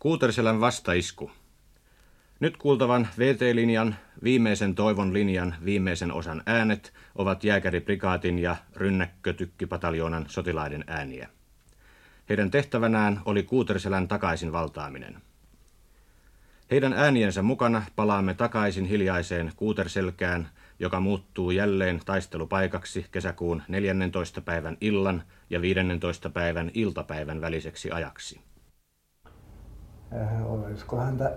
Kuuterselän vastaisku. Nyt kuultavan VT-linjan, viimeisen toivon linjan viimeisen osan äänet ovat jääkäriprikaatin ja rynnäkkötykkipataljonan sotilaiden ääniä. Heidän tehtävänään oli Kuuterselän takaisin valtaaminen. Heidän ääniensä mukana palaamme takaisin hiljaiseen Kuuterselkään, joka muuttuu jälleen taistelupaikaksi kesäkuun 14. päivän illan ja 15. päivän iltapäivän väliseksi ajaksi. Äh, olisiko häntä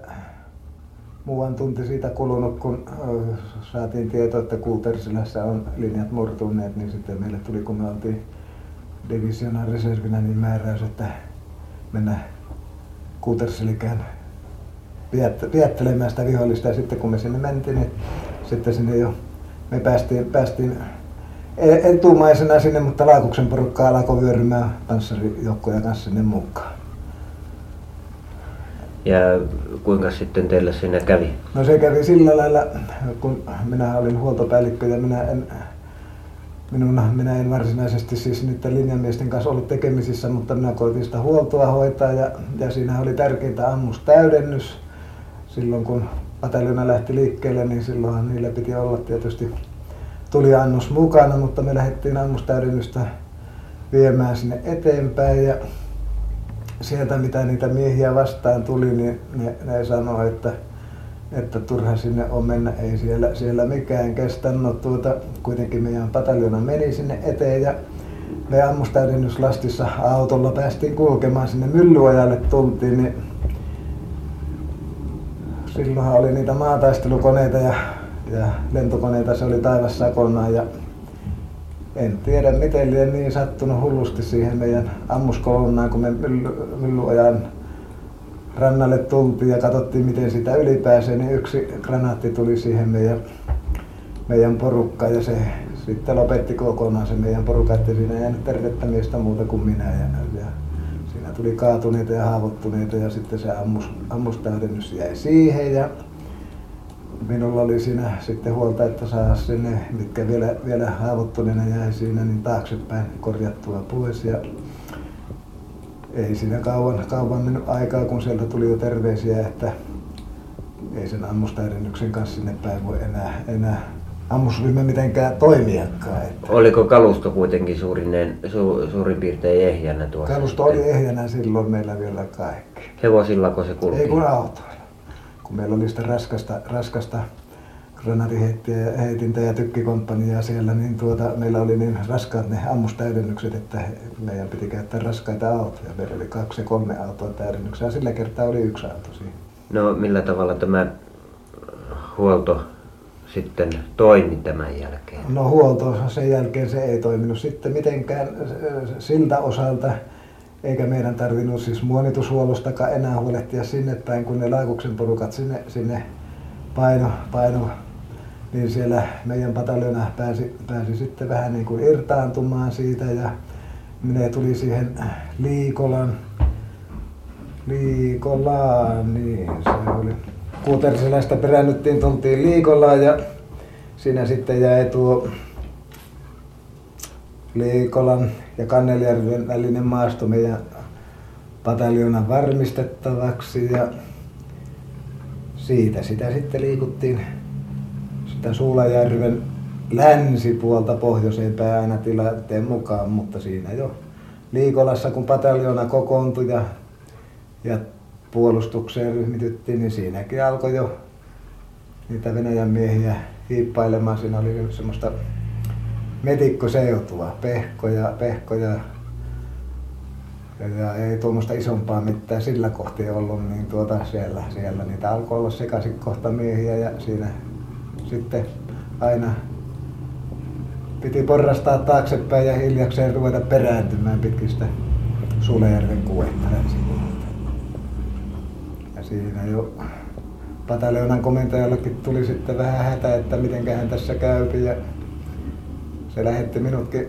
muuan tunti siitä kulunut, kun äh, saatiin tieto, että Kuutersilässä on linjat murtuneet, niin sitten meille tuli, kun me oltiin divisionan reservinä, niin määräys, että mennään Kuutersilikään viettelemään sitä vihollista. Ja sitten kun me sinne mentiin, niin sitten sinne jo me päästiin, päästiin etumaisena sinne, mutta Laakuksen porukka alkoi vyörymään panssarijoukkoja kanssa sinne mukaan. Ja kuinka sitten teille sinne kävi? No se kävi sillä lailla, kun minä olin huoltopäällikkö ja minä en, minun, minä en varsinaisesti siis niiden linjamiesten kanssa ollut tekemisissä, mutta minä koitin sitä huoltoa hoitaa ja, ja siinä oli tärkeintä ammustäydennys. Silloin kun pataljona lähti liikkeelle, niin silloinhan niillä piti olla tietysti tuli annos mukana, mutta me lähdettiin ammustäydennystä viemään sinne eteenpäin ja sieltä mitä niitä miehiä vastaan tuli, niin ne, ne sanoi, että, että turha sinne on mennä, ei siellä, siellä mikään kestä. No tuota, kuitenkin meidän pataljona meni sinne eteen ja me ammustäydennyslastissa autolla päästiin kulkemaan sinne myllyajalle tultiin, niin silloinhan oli niitä maataistelukoneita ja, ja lentokoneita, se oli taivassa kokonaan ja en tiedä miten liian niin sattunut hullusti siihen meidän ammuskolonnaan, kun me Myllyajan rannalle tultiin ja katsottiin miten sitä ylipääsee, niin yksi granaatti tuli siihen meidän, meidän porukka ja se sitten lopetti kokonaan se meidän porukka, että siinä ei jäänyt tervettä miestä muuta kuin minä. Ja, ja siinä tuli kaatuneita ja haavoittuneita ja sitten se ammus, ammustäydennys jäi siihen ja minulla oli siinä sitten huolta, että saa sinne, mitkä vielä, vielä haavoittuneena jäi siinä, niin taaksepäin korjattua pois. Ja ei siinä kauan, kauan mennyt aikaa, kun sieltä tuli jo terveisiä, että ei sen ammustäydennyksen kanssa sinne päin voi enää, enää ammusryhmä mitenkään toimiakaan. Että. Oliko kalusto kuitenkin suurinen, su, suurin piirtein ehjänä tuossa? Kalusto oli ehjänä silloin meillä vielä kaikki. Hevosillako se kulki? Ei kun autoilla kun meillä oli sitä raskasta, raskasta granatiheitintä ja tykkikomppania siellä, niin tuota, meillä oli niin raskaat ne ammustäydennykset, että meidän piti käyttää raskaita autoja. Meillä oli kaksi ja kolme autoa täydennyksiä, sillä kertaa oli yksi auto siinä. No millä tavalla tämä huolto sitten toimi tämän jälkeen? No huolto sen jälkeen se ei toiminut sitten mitenkään siltä osalta, eikä meidän tarvinnut siis muonitushuollostakaan enää huolehtia sinne päin, kun ne Laikuksen porukat sinne, sinne paino, paino, niin siellä meidän pataljona pääsi, pääsi sitten vähän niin kuin irtaantumaan siitä ja minä tuli siihen Liikolan, Liikolaan, niin se oli. Kuuterselästä perännyttiin, tultiin Liikolaan ja siinä sitten jäi tuo Liikolan ja Kannelijärven välinen maasto meidän pataljonan varmistettavaksi ja siitä sitä sitten liikuttiin sitä Suulajärven länsipuolta pohjoiseen päin aina tilanteen mukaan, mutta siinä jo Liikolassa kun pataljona kokoontui ja, ja puolustukseen ryhmityttiin, niin siinäkin alkoi jo niitä Venäjän miehiä hiippailemaan. Siinä oli semmoista metikkoseutua, pehkoja, pehkoja. Ja ei tuommoista isompaa mitään sillä kohti ollut, niin tuota siellä, siellä niitä alkoi olla sekaisin kohta miehiä ja siinä sitten aina piti porrastaa taaksepäin ja hiljakseen ruveta perääntymään pitkistä Sulejärven kuetta Ja siinä jo pataljonan komentajallekin tuli sitten vähän hätä, että mitenköhän tässä käypi ja se lähetti minutkin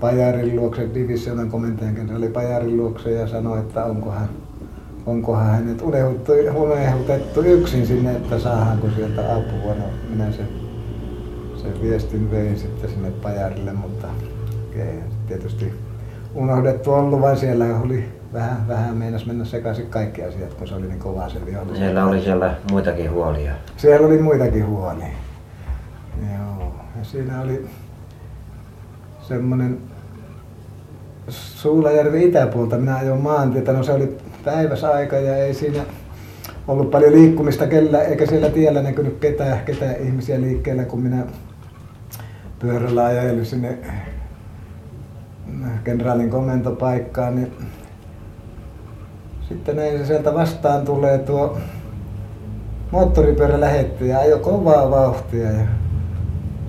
Pajarin luokse, divisionan komentajan oli Pajarin luokse ja sanoi, että onkohan, onkohan hänet unehutettu yksin sinne, että saadaanko sieltä apua. No, minä sen, sen viestin vein sitten sinne Pajarille, mutta ei tietysti unohdettu ollut, vaan siellä oli vähän, vähän meinas mennä sekaisin kaikki asiat, kun se oli niin kova se vihollinen. Siellä oli siellä muitakin huolia. Siellä oli muitakin huolia. Joo. Ja siinä oli semmoinen Suulajärvi itäpuolta. Minä ajoin maantietä. No se oli päiväsaika ja ei siinä ollut paljon liikkumista kellä, eikä siellä tiellä näkynyt ketään, ketään ihmisiä liikkeellä, kun minä pyörällä ajelin sinne kenraalin komentopaikkaan, niin sitten näin se sieltä vastaan tulee tuo moottoripyörä lähetti ja ajoi kovaa vauhtia. Ja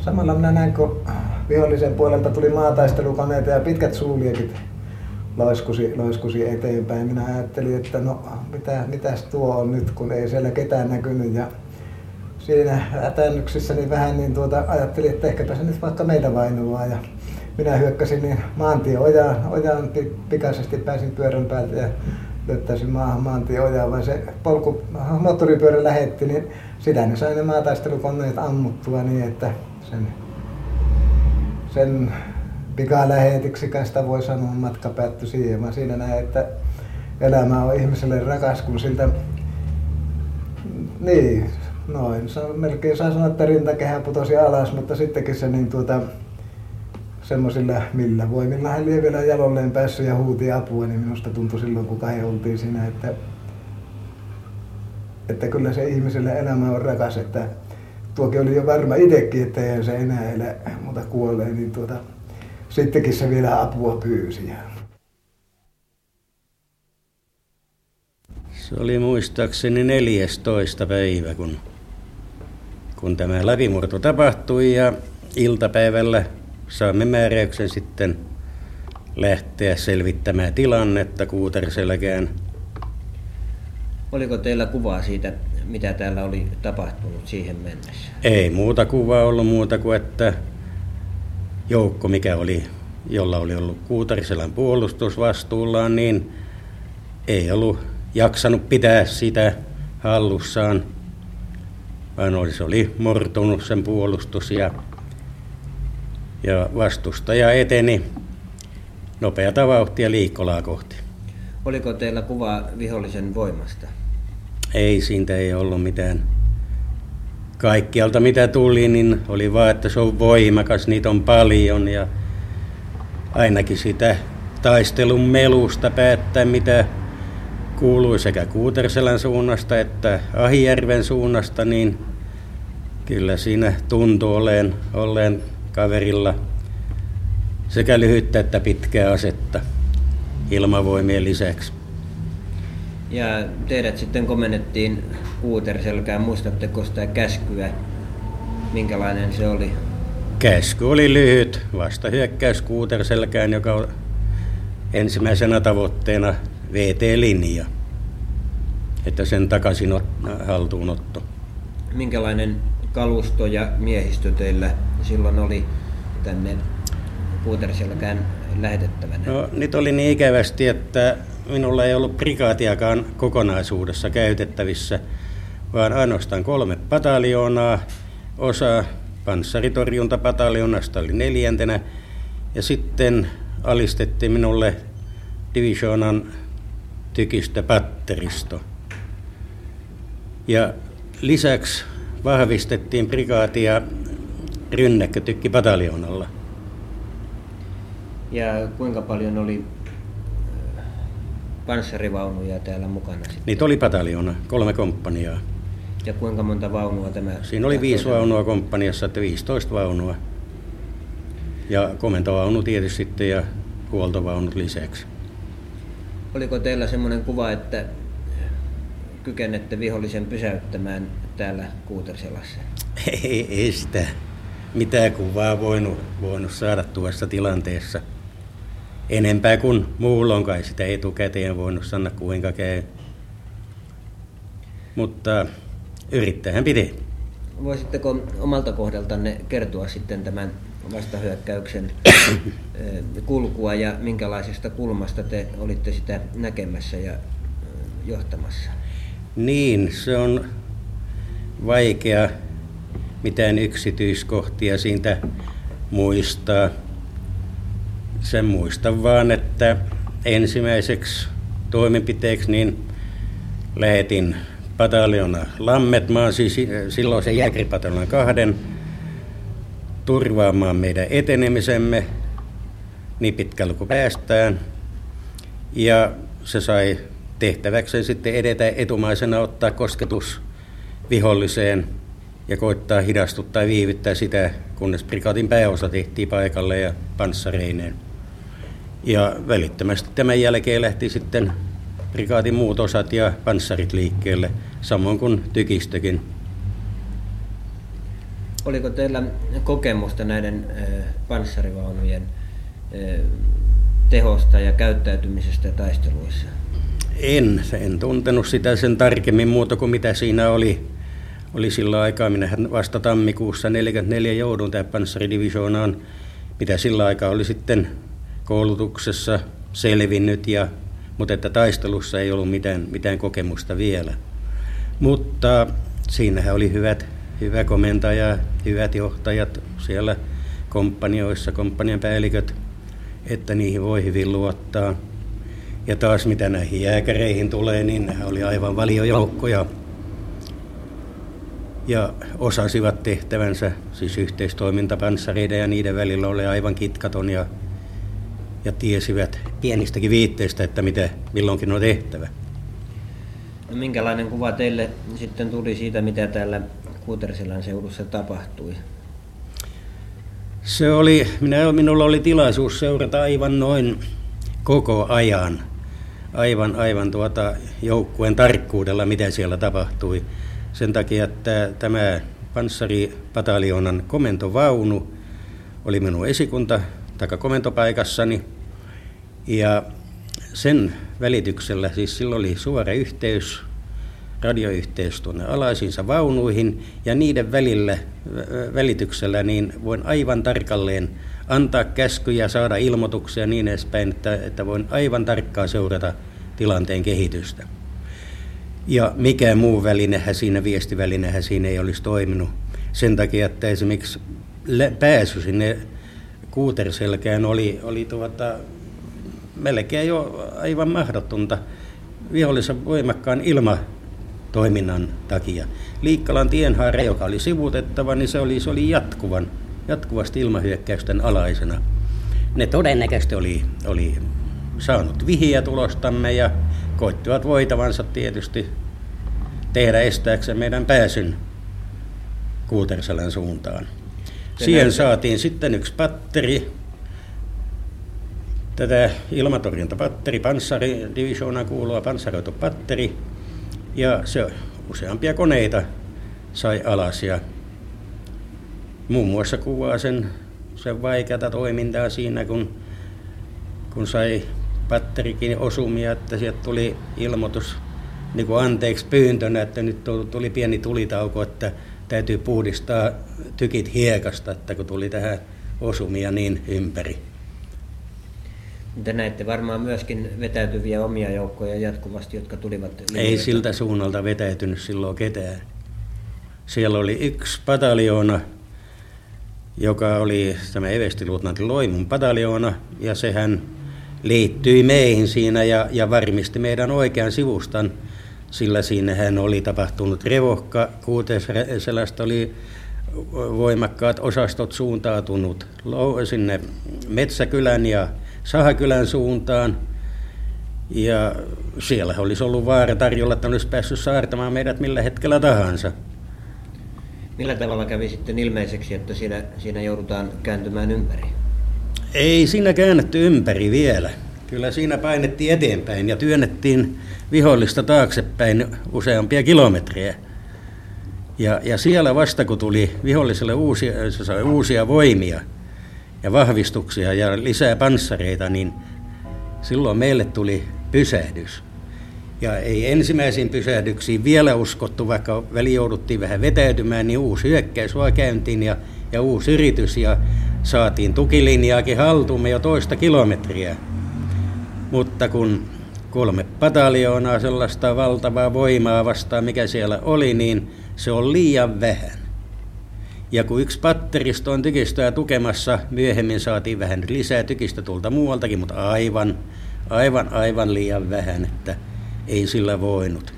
samalla minä näin, kun vihollisen puolelta tuli maataistelukoneita ja pitkät suuliekit loiskusi, loiskusi eteenpäin. Minä ajattelin, että no mitä, mitäs tuo on nyt, kun ei siellä ketään näkynyt. Ja siinä hätännyksissä niin vähän niin tuota, ajattelin, että ehkäpä se nyt vaikka meitä vainoaa. Ja minä hyökkäsin niin maantie ojaan, ojaan pikaisesti pääsin pyörän päältä ja löytäisin maahan maantie ojaan, vaan se polku, moottoripyörä lähetti, niin sitä ne sai ne maataistelukoneet ammuttua niin, että sen, sen pikalähetiksi sitä voi sanoa, matka päättyi siihen. Mä siinä näin, että elämä on ihmiselle rakas, kun siltä, niin, noin, se on, melkein saa sanoa, että rintakehä putosi alas, mutta sittenkin se niin tuota, semmoisilla millä voimilla hän lie vielä jalolleen päässyt ja huuti apua, niin minusta tuntui silloin, kun kai oltiin siinä, että, että kyllä se ihmiselle elämä on rakas, että tuokin oli jo varma itsekin, että ei se enää elä, mutta kuolee, niin tuota, sittenkin se vielä apua pyysi. Se oli muistaakseni 14. päivä, kun, kun tämä läpimurto tapahtui ja iltapäivällä saamme määräyksen sitten lähteä selvittämään tilannetta Kuuterselkään. Oliko teillä kuvaa siitä, mitä täällä oli tapahtunut siihen mennessä? Ei muuta kuvaa ollut muuta kuin, että joukko, mikä oli, jolla oli ollut Kuutariselän puolustusvastuullaan, niin ei ollut jaksanut pitää sitä hallussaan, vaan se oli mortunut sen puolustus ja ja vastustaja eteni nopeata vauhtia liikkolaa kohti. Oliko teillä kuva vihollisen voimasta? Ei, siitä ei ollut mitään. Kaikkialta mitä tuli, niin oli vaan, että se on voimakas, niitä on paljon ja ainakin sitä taistelun melusta päättää, mitä kuului sekä Kuuterselän suunnasta että Ahijärven suunnasta, niin kyllä siinä tuntuu olleen, olleen kaverilla sekä lyhyttä että pitkää asetta ilmavoimien lisäksi. Ja teidät sitten komennettiin Kuuterselkään. Muistatteko sitä käskyä? Minkälainen se oli? Käsky oli lyhyt. Vasta hyökkäys Kuuterselkään, joka on ensimmäisenä tavoitteena VT-linja. Että sen takaisin haltuunotto. Minkälainen kalusto ja miehistö teillä silloin oli tänne Puuterselkään lähetettävänä? No nyt oli niin ikävästi, että minulla ei ollut prikaatiakaan kokonaisuudessa käytettävissä, vaan ainoastaan kolme pataljoonaa. Osa panssaritorjuntapataljonasta oli neljäntenä ja sitten alistettiin minulle divisioonan tykistöpatteristo. Ja lisäksi vahvistettiin prikaatia rynnäkkötykkipataljoonalla. Ja kuinka paljon oli panssarivaunuja täällä mukana? Sitten? Niitä oli pataljoona, kolme komppaniaa. Ja kuinka monta vaunua tämä? Siinä oli viisi vaunua komppaniassa, että 15 vaunua. Ja komentovaunu tietysti sitten ja huoltovaunut lisäksi. Oliko teillä semmoinen kuva, että kykenette vihollisen pysäyttämään täällä Kuuterselassa? Ei, ei sitä mitään kuvaa voinut, voinut saada tuossa tilanteessa. Enempää kuin muulla kai sitä etukäteen voinut sanoa kuinka käy. Mutta yrittähän piti. Voisitteko omalta kohdaltanne kertoa sitten tämän vastahyökkäyksen kulkua ja minkälaisesta kulmasta te olitte sitä näkemässä ja johtamassa? Niin, se on vaikea mitään yksityiskohtia siitä muistaa. Sen muistan vaan, että ensimmäiseksi toimenpiteeksi, niin lähetin pataljona Lammetmaan, siis silloin se jääkäripataljona kahden, turvaamaan meidän etenemisemme niin pitkälle kuin päästään. Ja se sai tehtäväkseen sitten edetä etumaisena ottaa kosketus viholliseen ja koittaa hidastuttaa ja viivyttää sitä, kunnes prikaatin pääosa tehtiin paikalle ja panssareineen. Ja välittömästi tämän jälkeen lähti sitten prikaatin muut osat ja panssarit liikkeelle, samoin kuin tykistökin. Oliko teillä kokemusta näiden panssarivaunujen tehosta ja käyttäytymisestä taisteluissa? En, en tuntenut sitä sen tarkemmin muuta kuin mitä siinä oli. Oli sillä aikaa, minä vasta tammikuussa 44 joudun tähän panssaridivisioonaan, mitä sillä aikaa oli sitten koulutuksessa selvinnyt, ja, mutta että taistelussa ei ollut mitään, mitään kokemusta vielä. Mutta siinähän oli hyvät, hyvä komentaja, hyvät johtajat siellä kompanioissa, komppanian päälliköt, että niihin voi hyvin luottaa. Ja taas mitä näihin jääkäreihin tulee, niin ne oli aivan valiojoukkoja ja osasivat tehtävänsä, siis yhteistoiminta panssareiden ja niiden välillä oli aivan kitkaton ja, ja tiesivät pienistäkin viitteistä, että mitä milloinkin on tehtävä. No, minkälainen kuva teille sitten tuli siitä, mitä täällä Kuutersilän seudussa tapahtui? Se oli, minä, minulla oli tilaisuus seurata aivan noin koko ajan, aivan, aivan tuota joukkueen tarkkuudella, mitä siellä tapahtui. Sen takia, että tämä panssaripataljonan komentovaunu oli minun esikunta taka komentopaikassani. Ja sen välityksellä, siis silloin oli suora yhteys, radioyhteys tuonne alaisinsa vaunuihin ja niiden välillä, välityksellä niin voin aivan tarkalleen antaa käskyjä, saada ilmoituksia niin edespäin, että, että voin aivan tarkkaan seurata tilanteen kehitystä. Ja mikä muu välinehän siinä, viestivälinehän siinä ei olisi toiminut. Sen takia, että esimerkiksi pääsy sinne kuuterselkään oli, oli tuota, melkein jo aivan mahdotonta vihollisen voimakkaan ilmatoiminnan takia. Liikkalan tienhaara, joka oli sivutettava, niin se oli, se oli jatkuvan, jatkuvasti ilmahyökkäysten alaisena. Ne todennäköisesti oli, oli saanut vihiä tulostamme ja koittivat voitavansa tietysti tehdä estääkseen meidän pääsyn Kuuterselän suuntaan. Siihen saatiin sitten yksi patteri, tätä ilmatorjuntapatteri, panssaridivisioonaan kuuluva panssaroitu patteri, ja se useampia koneita sai alas ja muun muassa kuvaa sen, sen vaikeata toimintaa siinä, kun, kun sai patterikin osumia, että sieltä tuli ilmoitus niin kuin anteeksi pyyntönä, että nyt tuli pieni tulitauko, että täytyy puhdistaa tykit hiekasta, että kun tuli tähän osumia niin ympäri. Te näitte varmaan myöskin vetäytyviä omia joukkoja jatkuvasti, jotka tulivat... Linjoita. Ei siltä suunnalta vetäytynyt silloin ketään. Siellä oli yksi pataljoona, joka oli tämä Evestiluutnantti Loimun pataljoona, ja sehän liittyi meihin siinä ja, ja varmisti meidän oikean sivustan, sillä siinähän oli tapahtunut revohka, Kuuteselästä oli voimakkaat osastot suuntautunut sinne Metsäkylän ja Sahakylän suuntaan. Ja siellä olisi ollut vaara tarjolla, että olisi päässyt saartamaan meidät millä hetkellä tahansa. Millä tavalla kävi sitten ilmeiseksi, että siinä, siinä joudutaan kääntymään ympäri? Ei siinä käännetty ympäri vielä. Kyllä siinä painettiin eteenpäin ja työnnettiin vihollista taaksepäin useampia kilometrejä. Ja, ja siellä vasta kun tuli viholliselle uusia, uusia voimia ja vahvistuksia ja lisää panssareita, niin silloin meille tuli pysähdys. Ja ei ensimmäisiin pysähdyksiin vielä uskottu, vaikka väli jouduttiin vähän vetäytymään, niin uusi hyökkäys vaan käyntiin ja, ja uusi yritys ja saatiin tukilinjaakin haltuumme jo toista kilometriä. Mutta kun kolme pataljoonaa sellaista valtavaa voimaa vastaan, mikä siellä oli, niin se on liian vähän. Ja kun yksi patteristo on tykistöä tukemassa, myöhemmin saatiin vähän lisää tykistä tulta muualtakin, mutta aivan, aivan aivan liian vähän, että ei sillä voinut.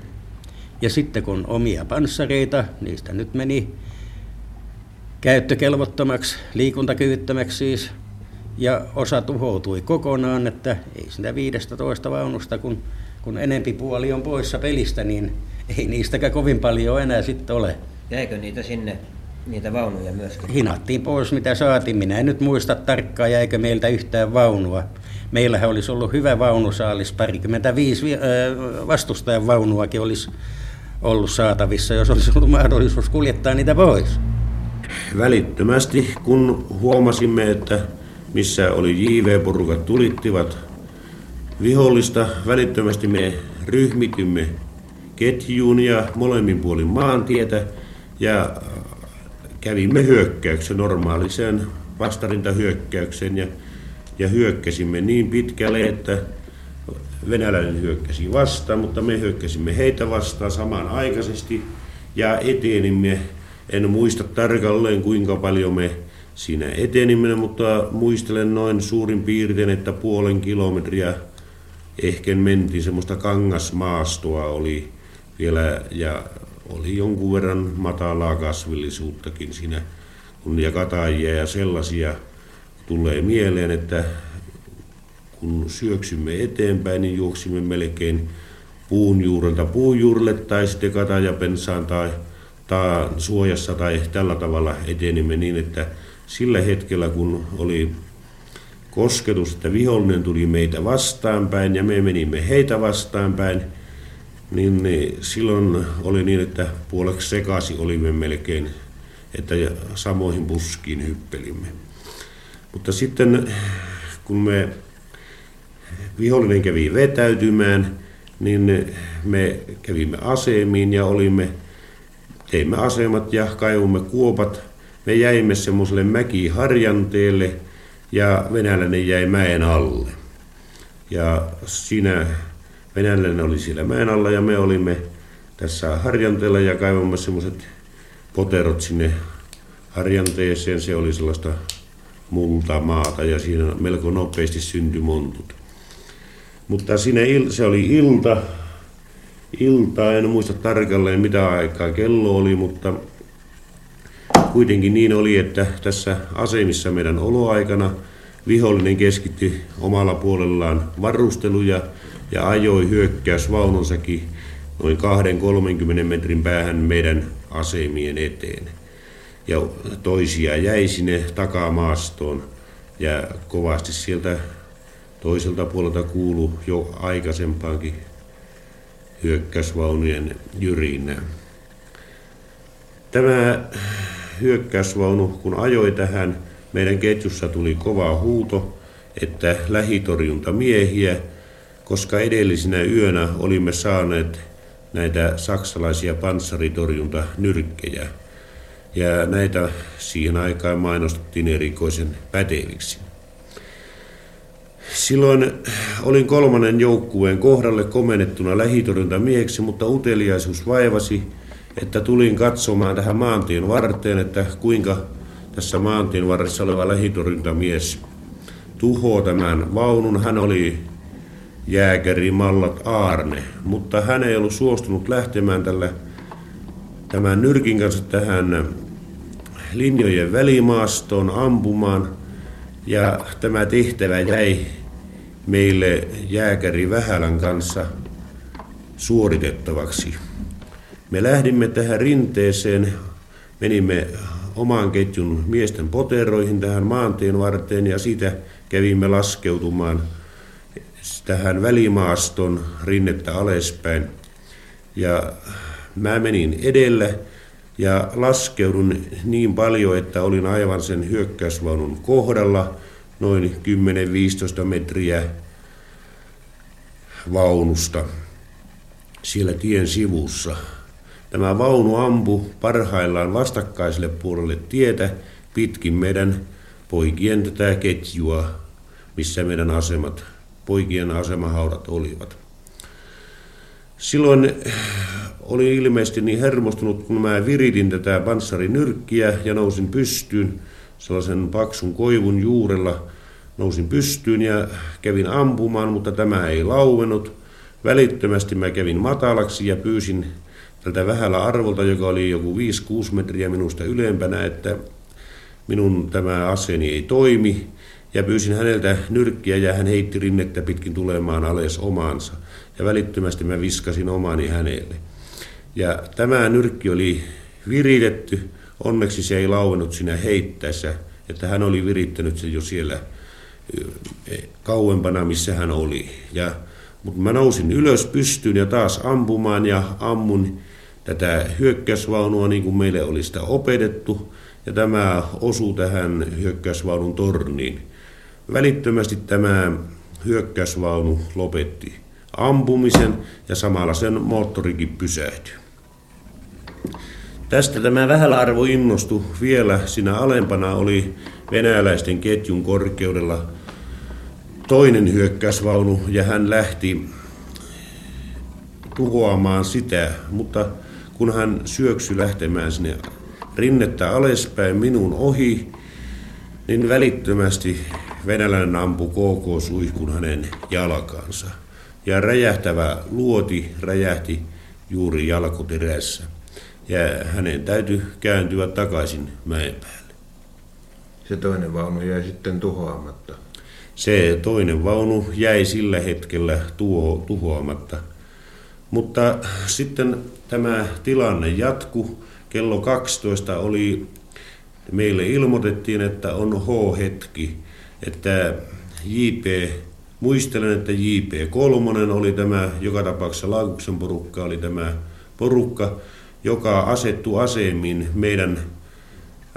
Ja sitten kun omia panssareita, niistä nyt meni käyttökelvottomaksi, liikuntakyvyttömäksi siis, ja osa tuhoutui kokonaan, että ei sitä 15 vaunusta, kun, kun enempi puoli on poissa pelistä, niin ei niistäkään kovin paljon enää sitten ole. Jäikö niitä sinne, niitä vaunuja myöskin? Hinattiin pois mitä saatiin. Minä en nyt muista tarkkaan, jäikö meiltä yhtään vaunua. Meillähän olisi ollut hyvä vaunusaalis, parikymmentäviisi vastustajan vaunuakin olisi ollut saatavissa, jos olisi ollut mahdollisuus kuljettaa niitä pois. Välittömästi, kun huomasimme, että missä oli JV-porukat tulittivat vihollista, välittömästi me ryhmitymme ketjuun ja molemmin puolin maantietä ja kävimme hyökkäyksen normaaliseen vastarintahyökkäykseen ja, ja hyökkäsimme niin pitkälle, että venäläinen hyökkäsi vastaan, mutta me hyökkäsimme heitä vastaan samanaikaisesti ja etenimme. En muista tarkalleen kuinka paljon me siinä etenimme, mutta muistelen noin suurin piirtein, että puolen kilometriä ehkä mentiin. Semmoista kangasmaastoa oli vielä ja oli jonkun verran matalaa kasvillisuuttakin siinä, kun ja katajia ja sellaisia tulee mieleen, että kun syöksymme eteenpäin, niin juoksimme melkein puun juurelta puun juurelle tai sitten katajapensaan tai, tai suojassa tai tällä tavalla etenimme niin, että sillä hetkellä kun oli kosketus, että vihollinen tuli meitä vastaanpäin ja me menimme heitä vastaanpäin, niin, niin silloin oli niin, että puoleksi sekasi olimme melkein, että samoihin puskiin hyppelimme. Mutta sitten kun me vihollinen kävi vetäytymään, niin me kävimme asemiin ja olimme, teimme asemat ja kaivumme kuopat. Me jäimme semmoiselle mäkiharjanteelle ja venäläinen jäi mäen alle. Ja siinä venäläinen oli siellä mäen alla ja me olimme tässä harjanteella ja kaivamme semmoiset poterot sinne harjanteeseen. Se oli sellaista multamaata ja siinä melko nopeasti syntyi montut. Mutta siinä il, se oli ilta, ilta, en muista tarkalleen mitä aikaa kello oli, mutta kuitenkin niin oli, että tässä asemissa meidän oloaikana vihollinen keskitti omalla puolellaan varusteluja ja ajoi hyökkäysvaununsakin noin 2-30 metrin päähän meidän asemien eteen. Ja toisia jäi sinne takamaastoon ja kovasti sieltä toiselta puolelta kuulu jo aikaisempaankin hyökkäysvaunujen jyrinä. Tämä hyökkäysvaunu, kun ajoi tähän, meidän ketjussa tuli kova huuto, että lähitorjunta miehiä, koska edellisinä yönä olimme saaneet näitä saksalaisia panssaritorjuntanyrkkejä. Ja näitä siihen aikaan mainostettiin erikoisen päteviksi. Silloin olin kolmannen joukkueen kohdalle komennettuna lähitorjuntamieheksi, mutta uteliaisuus vaivasi, että tulin katsomaan tähän maantien varteen, että kuinka tässä maantien varressa oleva lähitorjuntamies tuhoaa tämän vaunun. Hän oli jääkäri Mallat Aarne, mutta hän ei ollut suostunut lähtemään tällä, tämän nyrkin kanssa tähän linjojen välimaastoon ampumaan. Ja tämä tehtävä jäi meille jääkäri Vähälän kanssa suoritettavaksi. Me lähdimme tähän rinteeseen, menimme omaan ketjun miesten poteroihin tähän maantien varteen ja siitä kävimme laskeutumaan tähän välimaaston rinnettä alaspäin. Ja mä menin edellä ja laskeudun niin paljon, että olin aivan sen hyökkäysvaunun kohdalla noin 10-15 metriä vaunusta siellä tien sivussa. Tämä vaunu ampu parhaillaan vastakkaiselle puolelle tietä pitkin meidän poikien tätä ketjua, missä meidän asemat, poikien asemahaudat olivat. Silloin oli ilmeisesti niin hermostunut, kun mä viritin tätä panssarinyrkkiä ja nousin pystyyn sellaisen paksun koivun juurella nousin pystyyn ja kävin ampumaan, mutta tämä ei lauennut. Välittömästi mä kävin matalaksi ja pyysin tältä vähällä arvolta, joka oli joku 5-6 metriä minusta ylempänä, että minun tämä aseeni ei toimi. Ja pyysin häneltä nyrkkiä ja hän heitti rinnettä pitkin tulemaan ales omaansa. Ja välittömästi mä viskasin omani hänelle. Ja tämä nyrkki oli viritetty. Onneksi se ei lauennut siinä heittäessä, että hän oli virittänyt sen jo siellä kauempana, missä hän oli. Ja, mutta mä nousin ylös pystyyn ja taas ampumaan ja ammun tätä hyökkäysvaunua niin kuin meille oli sitä opetettu. Ja tämä osui tähän hyökkäysvaunun torniin. Välittömästi tämä hyökkäysvaunu lopetti ampumisen ja samalla sen moottorikin pysähtyi. Tästä tämä vähällä arvo innostui vielä. Siinä alempana oli venäläisten ketjun korkeudella toinen hyökkäysvaunu ja hän lähti tuhoamaan sitä, mutta kun hän syöksy lähtemään sinne rinnettä alaspäin minun ohi, niin välittömästi venäläinen ampui KK-suihkun hänen jalkansa. Ja räjähtävä luoti räjähti juuri jalkoterässä. Ja hänen täytyi kääntyä takaisin mäen päälle. Se toinen vaunu jäi sitten tuhoamatta. Se toinen vaunu jäi sillä hetkellä tuo, tuhoamatta. Mutta sitten tämä tilanne jatku. Kello 12 oli, meille ilmoitettiin, että on H-hetki, että JP, muistelen, että JP3 oli tämä, joka tapauksessa Laakuksen porukka oli tämä porukka, joka asettu asemiin meidän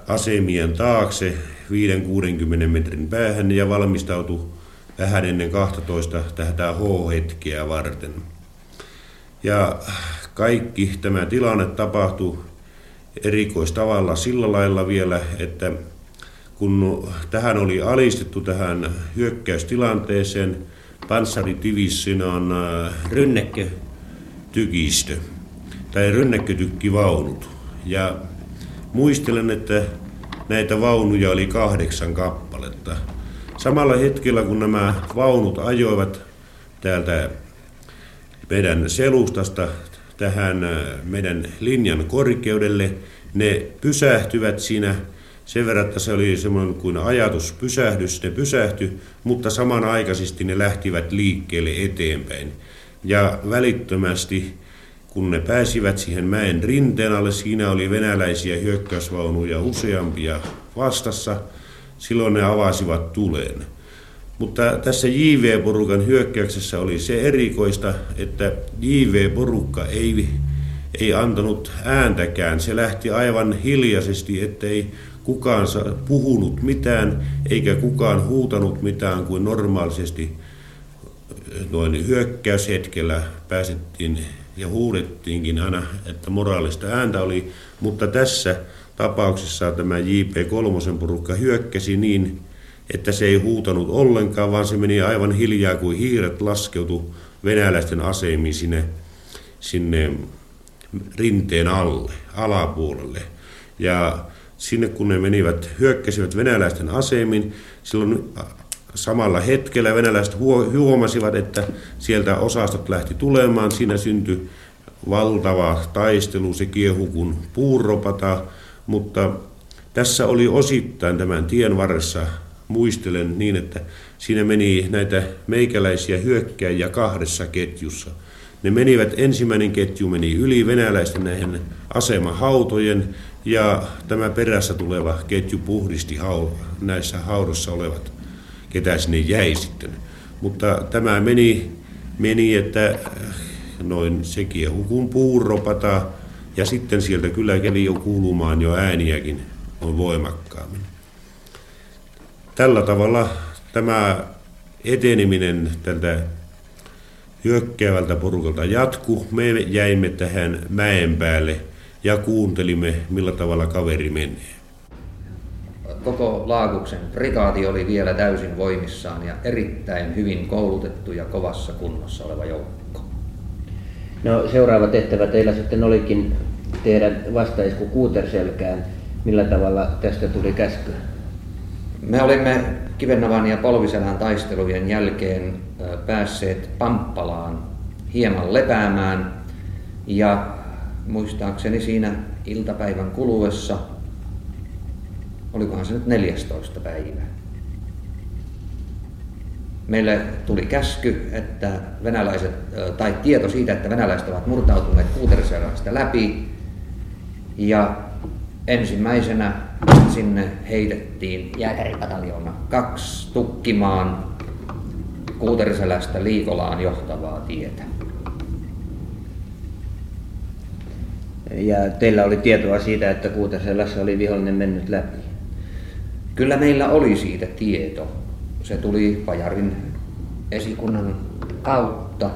asemien taakse 5-60 metrin päähän ja valmistautui vähän ennen 12 tähän H-hetkeä varten. Ja kaikki tämä tilanne tapahtui erikoistavalla sillä lailla vielä, että kun tähän oli alistettu tähän hyökkäystilanteeseen, panssaritivissinaan äh, rynnekkötykistö tai rynnekkötykkivaunut. Ja muistelen, että näitä vaunuja oli kahdeksan kappaletta. Samalla hetkellä, kun nämä vaunut ajoivat täältä meidän selustasta tähän äh, meidän linjan korkeudelle, ne pysähtyvät siinä sen verran, että se oli semmoinen kuin ajatuspysähdys, ne pysähtyi, mutta samanaikaisesti ne lähtivät liikkeelle eteenpäin. Ja välittömästi, kun ne pääsivät siihen mäen rinteen alle, siinä oli venäläisiä hyökkäysvaunuja useampia vastassa, silloin ne avasivat tuleen. Mutta tässä JV-porukan hyökkäyksessä oli se erikoista, että JV-porukka ei, ei antanut ääntäkään. Se lähti aivan hiljaisesti, ettei kukaan puhunut mitään, eikä kukaan huutanut mitään kuin normaalisesti noin hyökkäyshetkellä pääsettiin ja huudettiinkin aina, että moraalista ääntä oli, mutta tässä tapauksessa tämä JP3 porukka hyökkäsi niin, että se ei huutanut ollenkaan, vaan se meni aivan hiljaa kuin hiiret laskeutu venäläisten asemiin sinne, sinne rinteen alle, alapuolelle. Ja sinne kun ne menivät, hyökkäsivät venäläisten asemiin, silloin samalla hetkellä venäläiset huomasivat, että sieltä osastot lähti tulemaan. Siinä syntyi valtava taistelu, se kiehu kuin puuropata, mutta tässä oli osittain tämän tien varressa, muistelen niin, että siinä meni näitä meikäläisiä hyökkäjiä kahdessa ketjussa. Ne menivät, ensimmäinen ketju meni yli venäläisten näihin asemahautojen ja tämä perässä tuleva ketju puhdisti näissä haudossa olevat, ketä sinne jäi sitten. Mutta tämä meni, meni että noin se kiehukun puuropata ja sitten sieltä kyllä kävi jo kuulumaan jo ääniäkin on voimakkaammin. Tällä tavalla tämä eteneminen tältä hyökkäävältä porukalta jatku. Me jäimme tähän mäen päälle ja kuuntelimme, millä tavalla kaveri menee. Koko Laakuksen prikaati oli vielä täysin voimissaan ja erittäin hyvin koulutettu ja kovassa kunnossa oleva joukko. No seuraava tehtävä teillä sitten olikin tehdä vastaisku Kuuterselkään. Millä tavalla tästä tuli käsky? Me olimme Kivennavan ja Polviselän taistelujen jälkeen päässeet Pamppalaan hieman lepäämään ja muistaakseni siinä iltapäivän kuluessa, olikohan se nyt 14 päivä, meille tuli käsky, että venäläiset, tai tieto siitä, että venäläiset ovat murtautuneet Kuuteriselästä läpi. Ja ensimmäisenä sinne heitettiin jääkäripataljoona kaksi tukkimaan Kuuteriselästä Liikolaan johtavaa tietä. Ja teillä oli tietoa siitä, että Kuuteriselässä oli vihollinen mennyt läpi? Kyllä meillä oli siitä tieto. Se tuli Pajarin esikunnan kautta.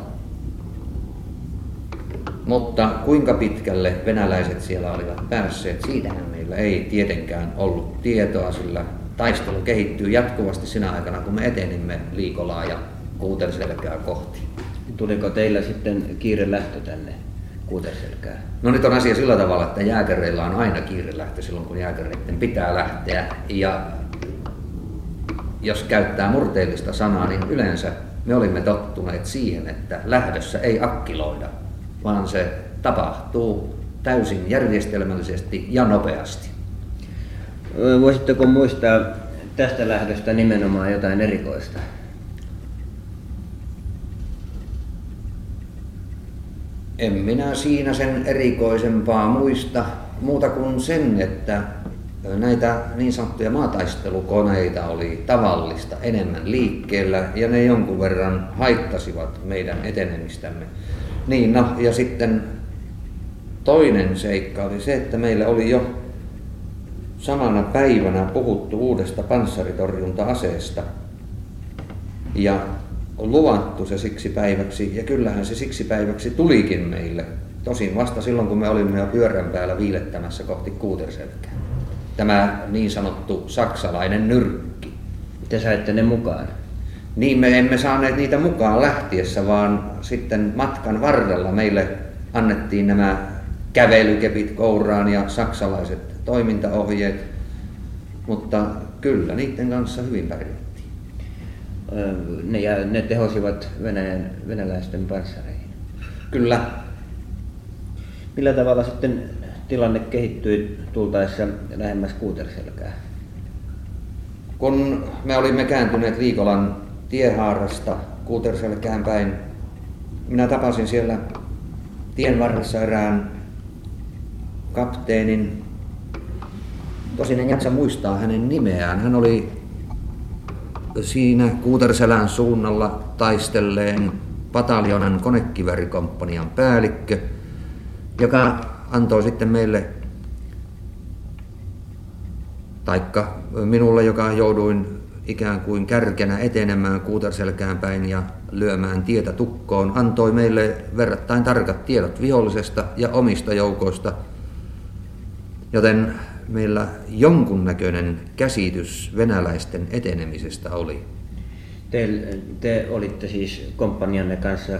Mutta kuinka pitkälle venäläiset siellä olivat päässeet, siitähän meillä ei tietenkään ollut tietoa, sillä taistelu kehittyy jatkuvasti sinä aikana, kun me etenimme Liikolaa ja Kuutenselkää kohti. Tuliko teillä sitten kiire lähtö tänne Kuutenselkään? No nyt on asia sillä tavalla, että jääkäreillä on aina kiire lähtö silloin, kun jääkäreiden pitää lähteä. Ja jos käyttää murteellista sanaa, niin yleensä me olimme tottuneet siihen, että lähdössä ei akkiloida, vaan se tapahtuu täysin järjestelmällisesti ja nopeasti. Voisitteko muistaa tästä lähdöstä nimenomaan jotain erikoista? En minä siinä sen erikoisempaa muista, muuta kuin sen, että näitä niin sanottuja maataistelukoneita oli tavallista enemmän liikkeellä ja ne jonkun verran haittasivat meidän etenemistämme. Niin, no, ja sitten toinen seikka oli se, että meillä oli jo samana päivänä puhuttu uudesta panssaritorjunta-aseesta ja luvattu se siksi päiväksi, ja kyllähän se siksi päiväksi tulikin meille. Tosin vasta silloin, kun me olimme jo pyörän päällä viilettämässä kohti Kuuterselkää tämä niin sanottu saksalainen nyrkki. Te saitte ne mukaan? Niin, me emme saaneet niitä mukaan lähtiessä, vaan sitten matkan varrella meille annettiin nämä kävelykepit kouraan ja saksalaiset toimintaohjeet, mutta kyllä niiden kanssa hyvin pärjättiin. Ne, ja ne tehosivat Venäjän, venäläisten panssareihin? Kyllä. Millä tavalla sitten tilanne kehittyi tultaessa lähemmäs Kuuterselkää? Kun me olimme kääntyneet Liikolan tiehaarasta Kuuterselkään päin, minä tapasin siellä tien varressa erään kapteenin. Tosin en jaksa muistaa hänen nimeään. Hän oli siinä Kuuterselän suunnalla taistelleen pataljonan konekivärikomppanian päällikkö, joka antoi sitten meille, taikka minulle, joka jouduin ikään kuin kärkenä etenemään kuuterselkään päin ja lyömään tietä tukkoon, antoi meille verrattain tarkat tiedot vihollisesta ja omista joukoista, joten meillä jonkunnäköinen käsitys venäläisten etenemisestä oli. Te, te olitte siis komppanianne kanssa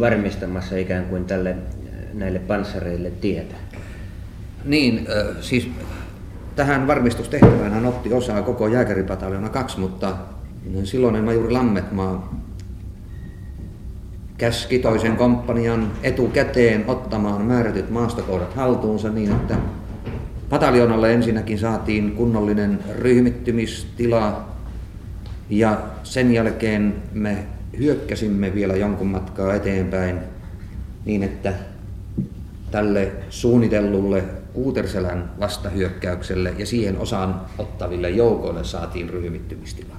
varmistamassa ikään kuin tälle näille panssareille tietä? Niin, siis tähän varmistustehtävään otti osaa koko jääkäripataljona kaksi, mutta silloinen majuri Lammetmaa käski toisen komppanian etukäteen ottamaan määrätyt maastokohdat haltuunsa niin, että pataljonalle ensinnäkin saatiin kunnollinen ryhmittymistila ja sen jälkeen me hyökkäsimme vielä jonkun matkaa eteenpäin niin, että tälle suunnitellulle Kuuterselän vastahyökkäykselle ja siihen osaan ottaville joukoille saatiin ryhmittymistila.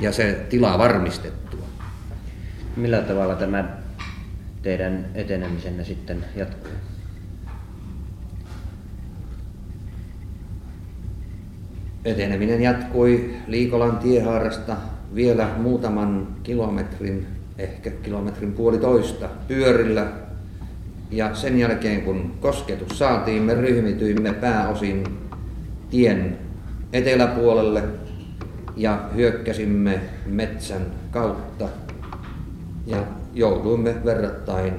Ja se tila varmistettua. Millä tavalla tämä teidän etenemisenne sitten jatkuu? Eteneminen jatkui Liikolan tiehaarasta vielä muutaman kilometrin, ehkä kilometrin puolitoista pyörillä ja sen jälkeen kun kosketus saatiin, me ryhmityimme pääosin tien eteläpuolelle ja hyökkäsimme metsän kautta ja jouduimme verrattain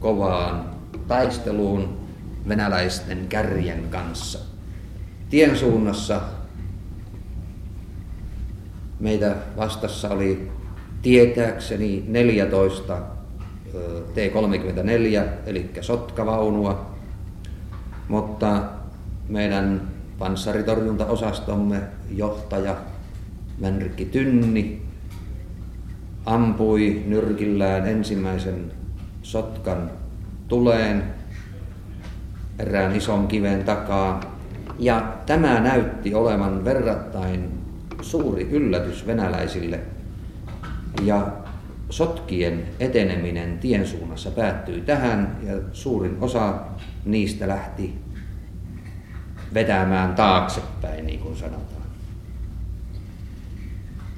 kovaan taisteluun venäläisten kärjen kanssa. Tien suunnassa Meitä vastassa oli tietääkseni 14 T-34, eli sotkavaunua, mutta meidän panssaritorjuntaosastomme johtaja Mänrikki Tynni ampui nyrkillään ensimmäisen sotkan tuleen erään ison kiven takaa. Ja tämä näytti olevan verrattain suuri yllätys venäläisille. Ja sotkien eteneminen tien suunnassa päättyi tähän ja suurin osa niistä lähti vetämään taaksepäin, niin kuin sanotaan.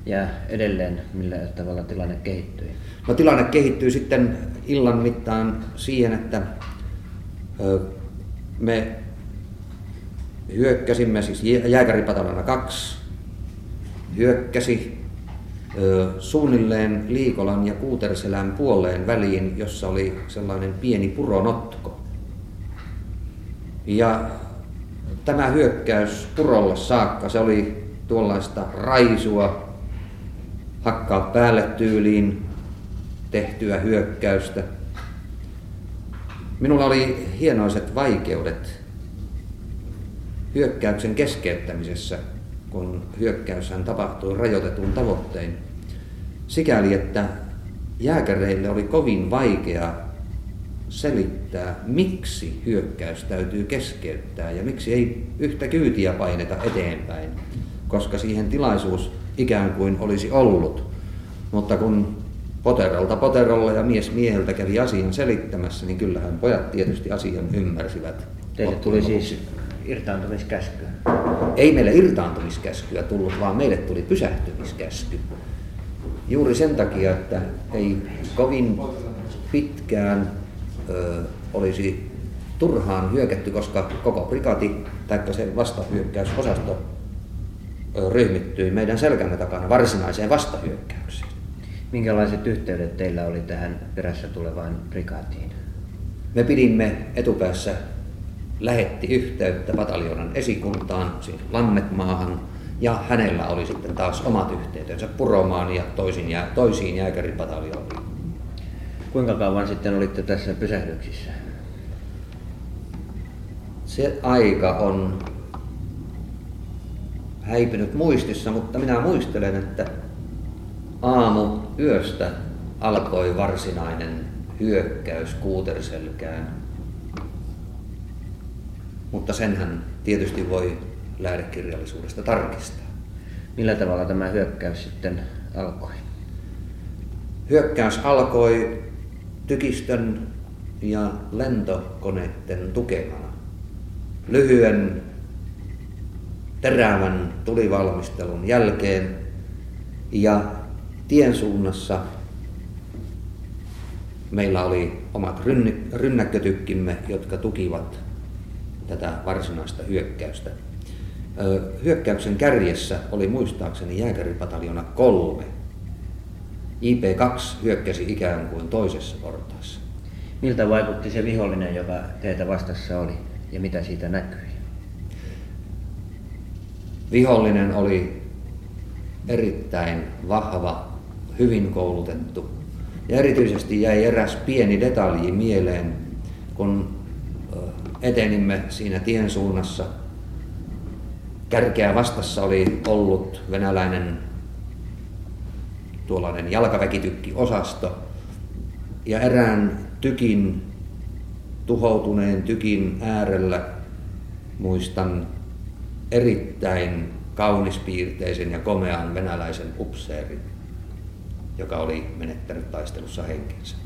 Ja edelleen millä tavalla tilanne kehittyi? No tilanne kehittyi sitten illan mittaan siihen, että me hyökkäsimme, siis jääkäripatalana 2 hyökkäsi suunnilleen Liikolan ja Kuuterselän puoleen väliin, jossa oli sellainen pieni puronotko. Ja tämä hyökkäys purolle saakka, se oli tuollaista raisua, hakkaa päälle tyyliin tehtyä hyökkäystä. Minulla oli hienoiset vaikeudet hyökkäyksen keskeyttämisessä, kun hyökkäyshän tapahtui rajoitetun tavoittein. Sikäli, että jääkäreille oli kovin vaikea selittää, miksi hyökkäys täytyy keskeyttää ja miksi ei yhtä kyytiä paineta eteenpäin, koska siihen tilaisuus ikään kuin olisi ollut. Mutta kun poterolta poterolla ja mies mieheltä kävi asian selittämässä, niin kyllähän pojat tietysti asian ymmärsivät. Teille tuli siis irtaantumiskäsky? Ei meille irtaantumiskäskyä tullut, vaan meille tuli pysähtymiskäsky. Juuri sen takia, että ei kovin pitkään ö, olisi turhaan hyökätty, koska koko brigati tai se vastahyökkäysosasto ryhmittyi meidän selkämme takana varsinaiseen vastahyökkäykseen. Minkälaiset yhteydet teillä oli tähän perässä tulevaan prikaatiin? Me pidimme etupäässä lähetti yhteyttä pataljonan esikuntaan, siis Lammetmaahan, ja hänellä oli sitten taas omat yhteytensä Puromaan ja toisiin, jää, toisiin jääkäripataljooniin. Kuinka kauan sitten olitte tässä pysähdyksissä? Se aika on häipynyt muistissa, mutta minä muistelen, että aamu yöstä alkoi varsinainen hyökkäys Kuuterselkään. Mutta senhän tietysti voi lähdekirjallisuudesta tarkistaa. Millä tavalla tämä hyökkäys sitten alkoi? Hyökkäys alkoi tykistön ja lentokoneiden tukemana. Lyhyen terävän tulivalmistelun jälkeen ja tien suunnassa meillä oli omat rynnäkkötykkimme, jotka tukivat tätä varsinaista hyökkäystä. Hyökkäyksen kärjessä oli muistaakseni jääkäripataljona kolme. IP2 hyökkäsi ikään kuin toisessa portaassa. Miltä vaikutti se vihollinen, joka teitä vastassa oli, ja mitä siitä näkyi? Vihollinen oli erittäin vahva, hyvin koulutettu. Ja erityisesti jäi eräs pieni detalji mieleen, kun etenimme siinä tien suunnassa. Kärkeä vastassa oli ollut venäläinen tuollainen jalkaväkitykki-osasto. Ja erään tykin, tuhoutuneen tykin äärellä muistan erittäin kaunispiirteisen ja komean venäläisen upseerin, joka oli menettänyt taistelussa henkensä.